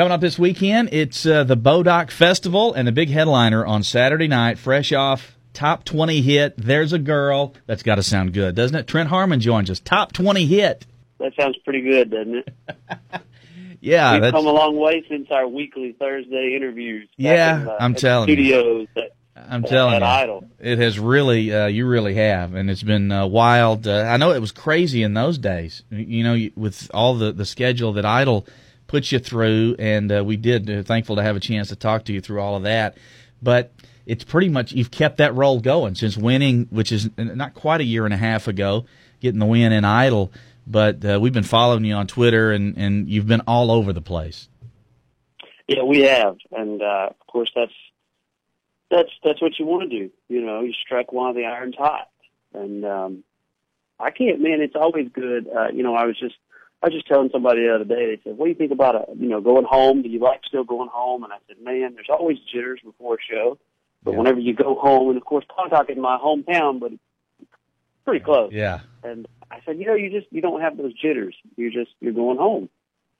Coming up this weekend, it's uh, the Bodock Festival and the big headliner on Saturday night, fresh off top 20 hit. There's a girl. That's got to sound good, doesn't it? Trent Harmon joins us. Top 20 hit. That sounds pretty good, doesn't it? yeah, we've that's, come a long way since our weekly Thursday interviews. Yeah, in, uh, I'm telling you. studios At, I'm uh, telling at you. Idol. It has really, uh, you really have, and it's been uh, wild. Uh, I know it was crazy in those days, you know, with all the the schedule that Idol puts you through, and uh, we did. Uh, thankful to have a chance to talk to you through all of that, but it's pretty much you've kept that role going since winning, which is not quite a year and a half ago, getting the win in Idol. But uh, we've been following you on Twitter, and and you've been all over the place. Yeah, we have, and uh, of course that's that's that's what you want to do. You know, you strike while the iron's hot, and um, I can't. Man, it's always good. Uh, you know, I was just I was just telling somebody the other day. They said, "What do you think about a you know going home? Do you like still going home?" And I said, "Man, there's always jitters before a show, but Yeah. whenever you go home, and of course, Pontotoc is my hometown, but it's pretty close." Yeah, And I said, "You know, you just you don't have those jitters. You're just you're going home,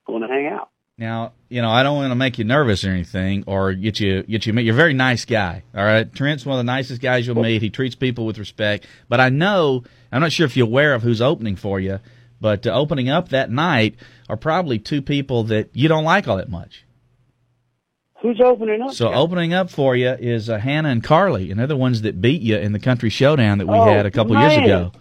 going to hang out." Now, you know, I don't want to make you nervous or anything, or get you get you. You're a very nice guy. All right, Trent's one of the nicest guys you'll meet. He treats people with respect. But I know, I'm not sure if you're aware of who's opening for you, but uh, opening up that night are probably two people that you don't like all that much. Who's opening up? So Jeff? opening up for you is uh, Hannah and Carly, and they're the ones that beat you in the country showdown that we Oh, had a couple years ago.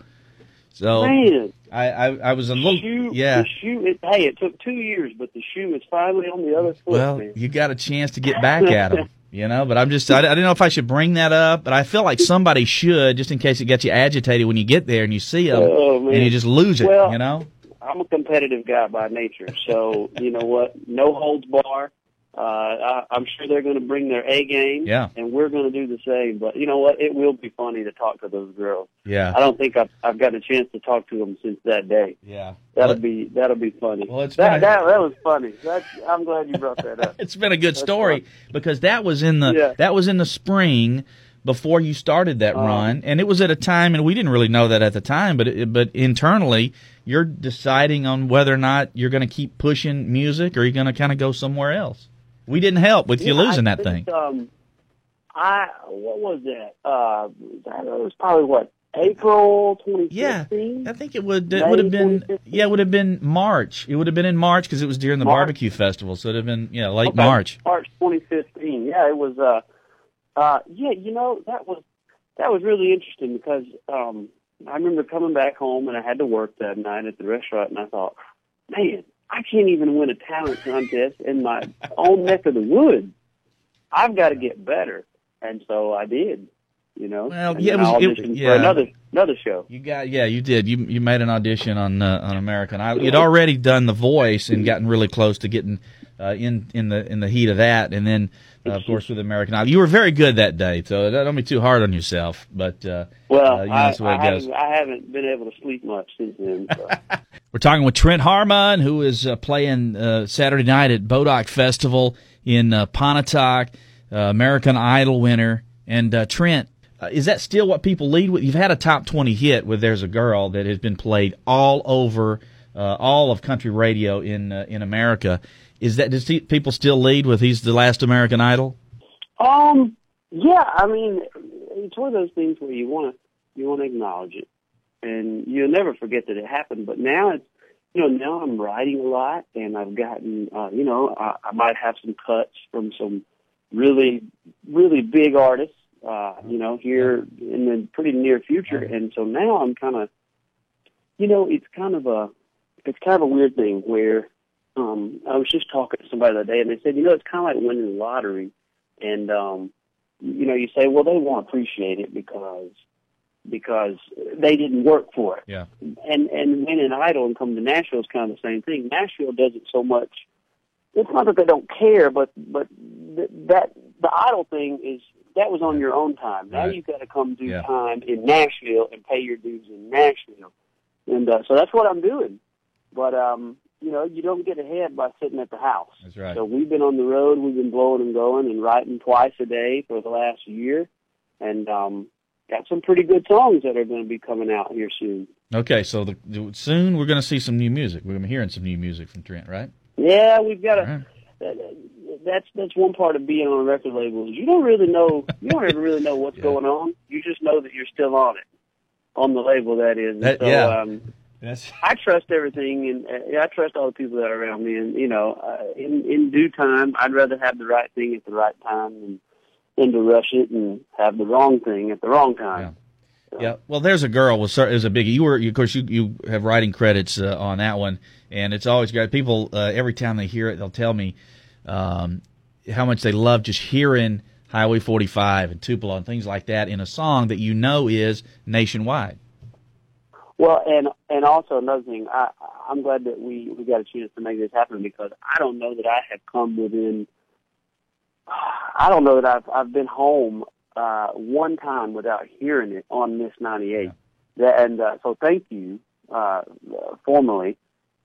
So Man, I, I I was a little shoe, yeah. The shoe. It, hey, it took two years, but the shoe is finally on the other foot. Well, man. you got a chance to get back at them, you know. But I'm just, I, I didn't know if I should bring that up, but I feel like somebody should, just in case it gets you agitated when you get there and you see them, Oh, and you just lose it, Well, you know. I'm a competitive guy by nature, so you know what? No holds bar. Uh, I, I'm sure they're going to bring their A game, Yeah. and we're going to do the same. But you know what? It will be funny to talk to those girls. Yeah, I don't think I've, I've gotten a chance to talk to them since that day. yeah. That'll Well, be that'll be funny. Well, it's that, that that was funny. That's, I'm glad you brought that up. it's been a good That's story because that was in the Yeah. that was in the spring before you started that Uh-huh. run, and it was at a time, and we didn't really know that at the time, but it, but internally, you're deciding on whether or not you're going to keep pushing music or you're going to kind of go somewhere else. We didn't help with you Yeah, losing I that thing. Um, I what was that? Uh, that was probably what April 2015. Yeah, I think it would it May would have been yeah it would have been March. It would have been in March because it was during the March. barbecue festival, so it'd have been yeah late Okay, March. March 2015. Yeah, it was. Uh, uh, yeah, you know that was that was really interesting because um, I remember coming back home and I had to work that night at the restaurant, and I thought, man, I can't even win a talent contest in my own neck of the woods. I've got to get better, and so I did. You know, Well, and yeah, it was- it- yeah. for another another show. You got yeah you did you you made an audition on uh, on American Idol. You'd already done the voice and gotten really close to getting uh, in in the in the heat of that, and then uh, of course with American Idol, you were very good that day. So don't be too hard on yourself. But uh, Well, Uh, you know, I, that's the way it I haven't I haven't been able to sleep much since then. So. We're talking with Trent Harmon, who is uh, playing uh, Saturday night at Bodock Festival in uh, Pontotoc, uh, American Idol winner. And uh, Trent, uh, is that still what people lead with? You've had a top 20 hit with There's a Girl that has been played all over uh, all of country radio in uh, in America. Is that does he, people still lead with He's the Last American Idol? Um, yeah, I mean, it's one of those things where you want to you want to acknowledge it, and you'll never forget that it happened. But now it's you know now I'm writing a lot, and I've gotten uh, you know I, I might have some cuts from some really really big artists, uh, you know, here in the pretty near future, and so now I'm kind of you know it's kind of a it's kind of a weird thing where um I was just talking to somebody the other day, and they said you know it's kind of like winning the lottery. And um you know you say well they won't appreciate it because because they didn't work for it. Yeah. and and win an idol and come to Nashville is kind of the same thing. Nashville does it so much it's not that they don't care but but th- that the idol thing is that was on your own time. Now Right. you've got to come do Yeah. time in Nashville and pay your dues in Nashville. And uh, so that's what I'm doing. But um you know you don't get ahead by sitting at the house That's right. so we've been on the road. We've been blowing and going and writing twice a day for the last year, and um, got some pretty good songs that are going to be coming out here soon. Okay, so the, soon we're going to see some new music. We're going to be hearing some new music from Trent, right? Yeah, we've got a right. that, that's that's one part of being on a record label is you don't really know you don't ever really know what's Yeah. going on. You just know that you're still on it, on the label that is. That- so, yeah. Um, That's I trust everything, and uh, I trust all the people that are around me. And you know, uh, in in due time, I'd rather have the right thing at the right time than than to rush it and have the wrong thing at the wrong time. Yeah. Well, there's a girl was is a biggie. You were, of course, you you have writing credits uh, on that one, and it's always great. People uh, every time they hear it, they'll tell me um, how much they love just hearing Highway 45 and Tupelo and things like that in a song that you know is nationwide. Well, and and also another thing, I I'm glad that we we got a chance to make this happen because I don't know that I have come within. I don't know that I've I've been home uh, one time without hearing it on Miss 98. That, and uh, so thank you uh, formally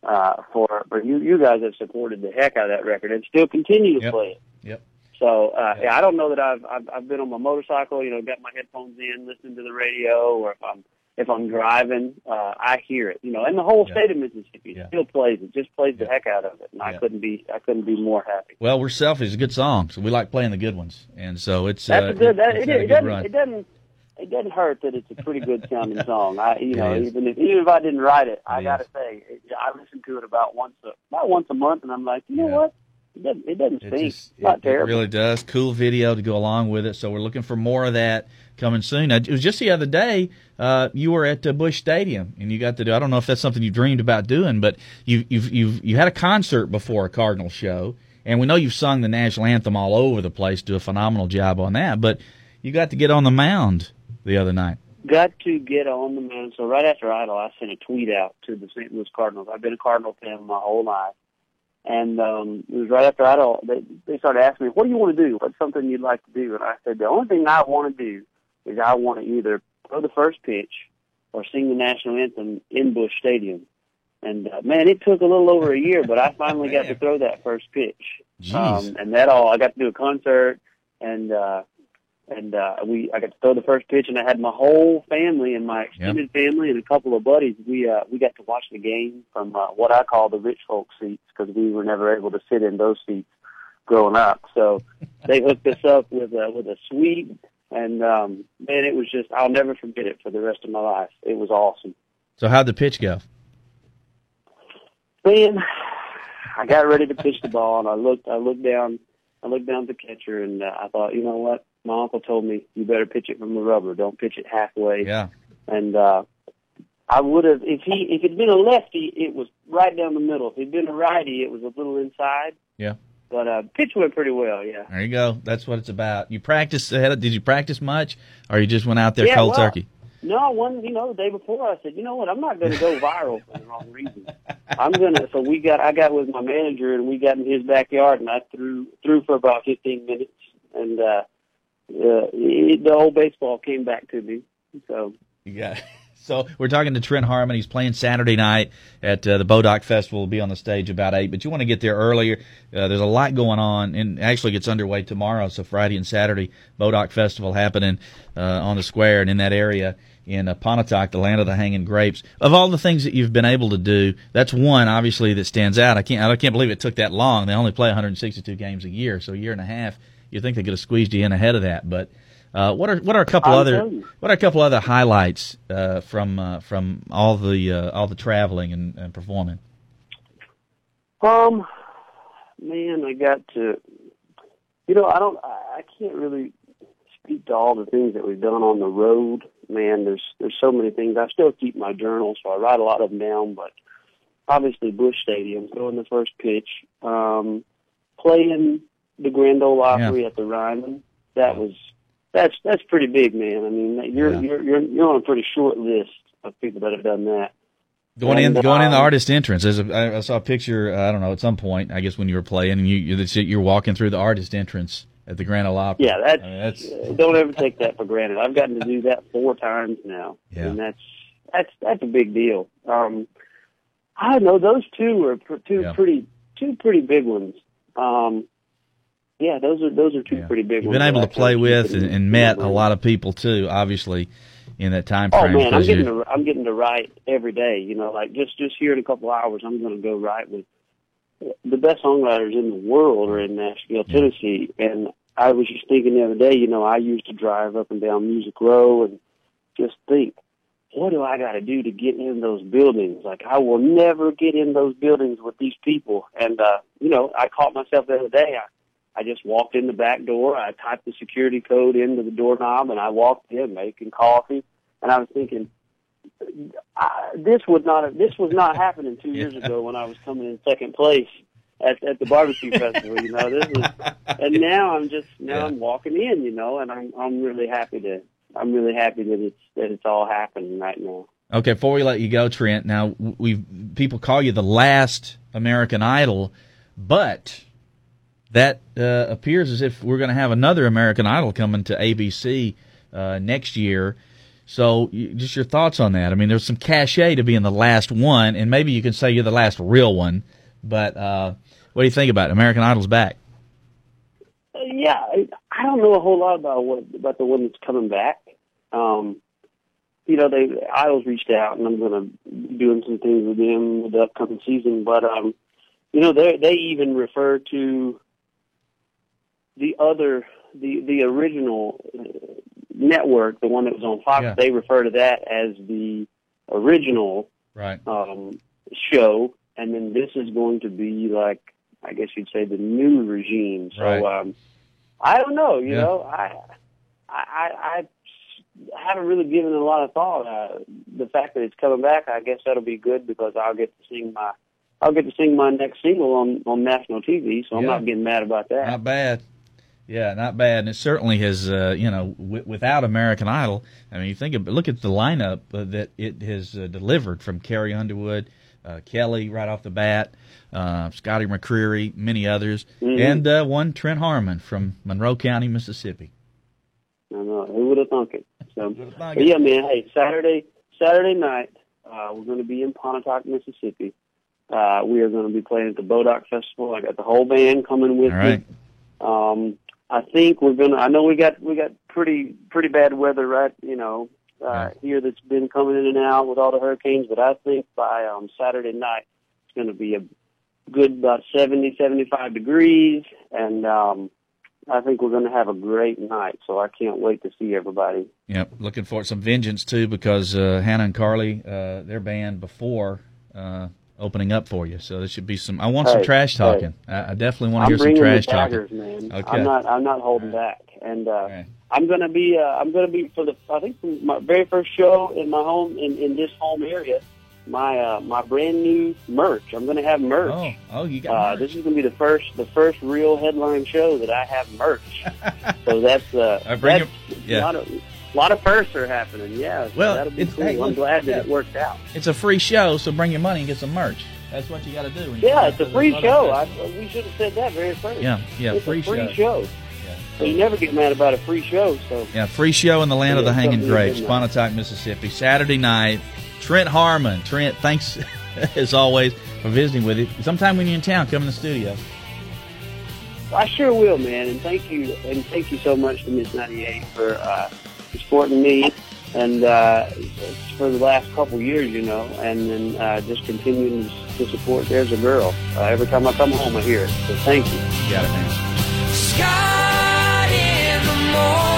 uh, for for you you guys have supported the heck out of that record and still continue to Yep. play it. Yep. So uh, yeah, I don't know that I've, I've I've been on my motorcycle, you know, got my headphones in, listening to the radio, or if I'm if I'm driving, uh, I hear it, you know, and the whole Yeah. state of Mississippi Yeah. still plays it, just plays the heck out of it, and I couldn't be I couldn't be more happy. Well, we're selfish. It's a good song, so we like playing the good ones, and so it's That's uh, a good. That, it, a it good doesn't. It doesn't. It doesn't hurt that it's a pretty good sounding song. I, you It know, even if even if I didn't write it, I gotta say, it, I listen to it about once a about once a month, and I'm like, you know what? It doesn't. It doesn't It just It's not it, it really does. Cool video to go along with it. So we're looking for more of that coming soon. Now, it was just the other day. Uh, you were at uh, Busch Stadium and you got to do. I don't know if that's something you dreamed about doing, but you you've you've you had a concert before a Cardinal show, and we know you've sung the national anthem all over the place. Do a phenomenal job on that, but you got to get on the mound the other night. got to get on the mound. So right after Idol, I sent a tweet out to the St. Louis Cardinals. I've been a Cardinal fan my whole life. And um, it was right after I all they, they started asking me, what do you want to do? What's something you'd like to do? And I said, the only thing I want to do is I want to either throw the first pitch or sing the national anthem in Busch Stadium. And uh, man, it took a little over a year, but I finally got to throw that first pitch. Jeez. Um, and that all, I got to do a concert and, uh, and, uh, we, I got to throw the first pitch and I had my whole family and my extended family and a couple of buddies. We, uh, we got to watch the game from, uh, what I call the rich folk seats because we were never able to sit in those seats growing up. So they hooked us up with a, with a suite and, um, man, it was just, I'll never forget it for the rest of my life. It was awesome. so how'd the pitch go? Man, I got ready to pitch the ball, and I looked. I looked down. I looked down at the catcher, and uh, I thought, you know what? My uncle told me you better pitch it from the rubber. Don't pitch it halfway. Yeah. And uh, I would have if he if it'd been a lefty, it was right down the middle. If it'd been a righty, it was a little inside. Yeah. But uh, pitch went pretty well. Yeah. There you go. That's what it's about. You practiced ahead. Of, did you practice much, or you just went out there Yeah, cold well, turkey? No, one you know the day before I said, you know what, I'm not going to go viral for the wrong reason. I'm gonna. So we got. I got with my manager and we got in his backyard and I threw threw for about 15 minutes and uh, uh the whole baseball came back to me. So yeah. So we're talking to Trent Harmon. He's playing Saturday night at uh, the Bodock Festival. Will be on the stage about eight, but you want to get there earlier. Uh, there's a lot going on, and actually gets underway tomorrow. So Friday and Saturday, Bodock Festival happening uh, on the square and in that area in uh, Pontotoc, the land of the hanging grapes. Of all the things that you've been able to do, that's one obviously that stands out. I can't I can't believe it took that long. They only play 162 games a year, so a year and a half. You think they could have squeezed you in ahead of that, but. Uh, what are what are a couple I'm other what are a couple other highlights uh, from uh, from all the uh, all the traveling and, and performing? Um, man, I got to. You know, I don't. I I can't really speak to all the things that we've done on the road. Man, there's there's so many things. I still keep my journal, so I write a lot of them down. But obviously, Busch Stadium, throwing the first pitch, um, playing the Grand Ole Opry at the Ryman. That Yeah. was that's that's pretty big, man. I mean, you're Yeah. you're you're you're on a pretty short list of people that have done that. Going in going in the um, artist entrance. There's a, I, saw a picture. Uh, I don't know at some point. I guess when you were playing and you you're, you're walking through the artist entrance at the Grand Ole Opry. Yeah, that's, I mean, that's uh, don't ever take that for granted. I've gotten to do that four times now, Yeah. and that's that's that's a big deal. Um, I don't know; those two are two Yeah. pretty two pretty big ones. Um, yeah, those are those are two yeah. pretty big You've ones. been able to play with and, and met a lot of people too. Obviously, in that time frame. Oh man, I'm getting to I'm getting to write every day. You know, like just just here in a couple hours, I'm going to go write with the best songwriters in the world are in Nashville, Tennessee. And I was just thinking the other day, you know, I used to drive up and down Music Row and just think, what do I got to do to get in those buildings? Like, I will never get in those buildings with these people. And, uh, you know, I caught myself the other day. I, I just walked in the back door. I typed the security code into the doorknob and I walked in making coffee. And I was thinking, I, this would not have, this was not happening two years ago when I was coming in second place at at the barbecue festival. You know, this is, and now I'm just now yeah. I'm walking in. You know, and I'm I'm really happy to I'm really happy that it's that it's all happening right now. Okay, before we let you go, Trent. Now we people call you the last American Idol, but that uh, appears as if we're going to have another American Idol coming to ABC uh, next year. So, just your thoughts on that? I mean, there's some cachet to being the last one, and maybe you can say you're the last real one. But uh, what do you think about it? American Idol's back? Yeah, I don't know a whole lot about what about the one that's coming back. Um, you know, they Idols reached out, and I'm going to be doing some things with them with the upcoming season. But um, you know, they they even refer to the other the the original network, the one that was on Fox. Yeah. They refer to that as the original right um, show, and then this is going to be like I guess you'd say the new regime. So right. um, I don't know. You yeah. know, I, I I haven't really given it a lot of thought. Uh, the fact that it's coming back, I guess that'll be good because I'll get to sing my I'll get to sing my next single on on national TV. So I'm not getting mad about that. Not bad. Yeah, not bad. And it certainly has, uh, you know, w- without American Idol, I mean, you think of, look at the lineup uh, that it has uh, delivered from Carrie Underwood, uh, Kelly right off the bat, uh, Scotty McCreery, many others, mm-hmm. and uh, one Trent Harmon from Monroe County, Mississippi. I know. Who would have thunk it? So, but yeah, man. Hey, Saturday, Saturday night, uh, we're going to be in Pontotoc, Mississippi. Uh, we are going to be playing at the Bodock Festival. I got the whole band coming with All right. me. Um, I think we're gonna. I know we got we got pretty pretty bad weather right, you know, uh, yeah. here that's been coming in and out with all the hurricanes. But I think by um, Saturday night it's going to be a good about seventy seventy five degrees, and um, I think we're going to have a great night. So I can't wait to see everybody. Yep, looking for some vengeance too because uh, Hannah and Carly, uh, their band before. Uh, opening up for you. So there should be some. I want hey, some trash talking. Hey. I, I, definitely want to hear some trash daggers, talking. Man. Okay. I'm not. I'm not holding right. back, and uh, right. I'm gonna be. Uh, I'm gonna be for the. I think my very first show in my home in, in this home area. My uh, my brand new merch. I'm gonna have merch. Oh, oh, you got. Uh, this is gonna be the first the first real headline show that I have merch. so that's uh, I bring that's yeah. not a, a lot of firsts are happening. Yeah. Well, that'll be cool. Hey, I'm glad that yeah. it worked out. It's a free show, so bring your money and get some merch. That's what you got to do. Yeah, it's a free show. I, we should have said that very first. Yeah, yeah, it's free, free show. show. Yeah. So you never get mad about a free show. So yeah, free show in the land yeah, of the hanging grapes, Pontotoc, Mississippi, Saturday night. Trent Harmon. Trent, thanks as always for visiting with you. Sometime when you're in town, come in the studio. I sure will, man. And thank you, and thank you so much to Miss 98 for uh, supporting me and uh, for the last couple years, you know, and then uh, just continuing to support There's a Girl. Uh, every time I come home, I hear it. So thank you. You got it, man. Scott in the morning.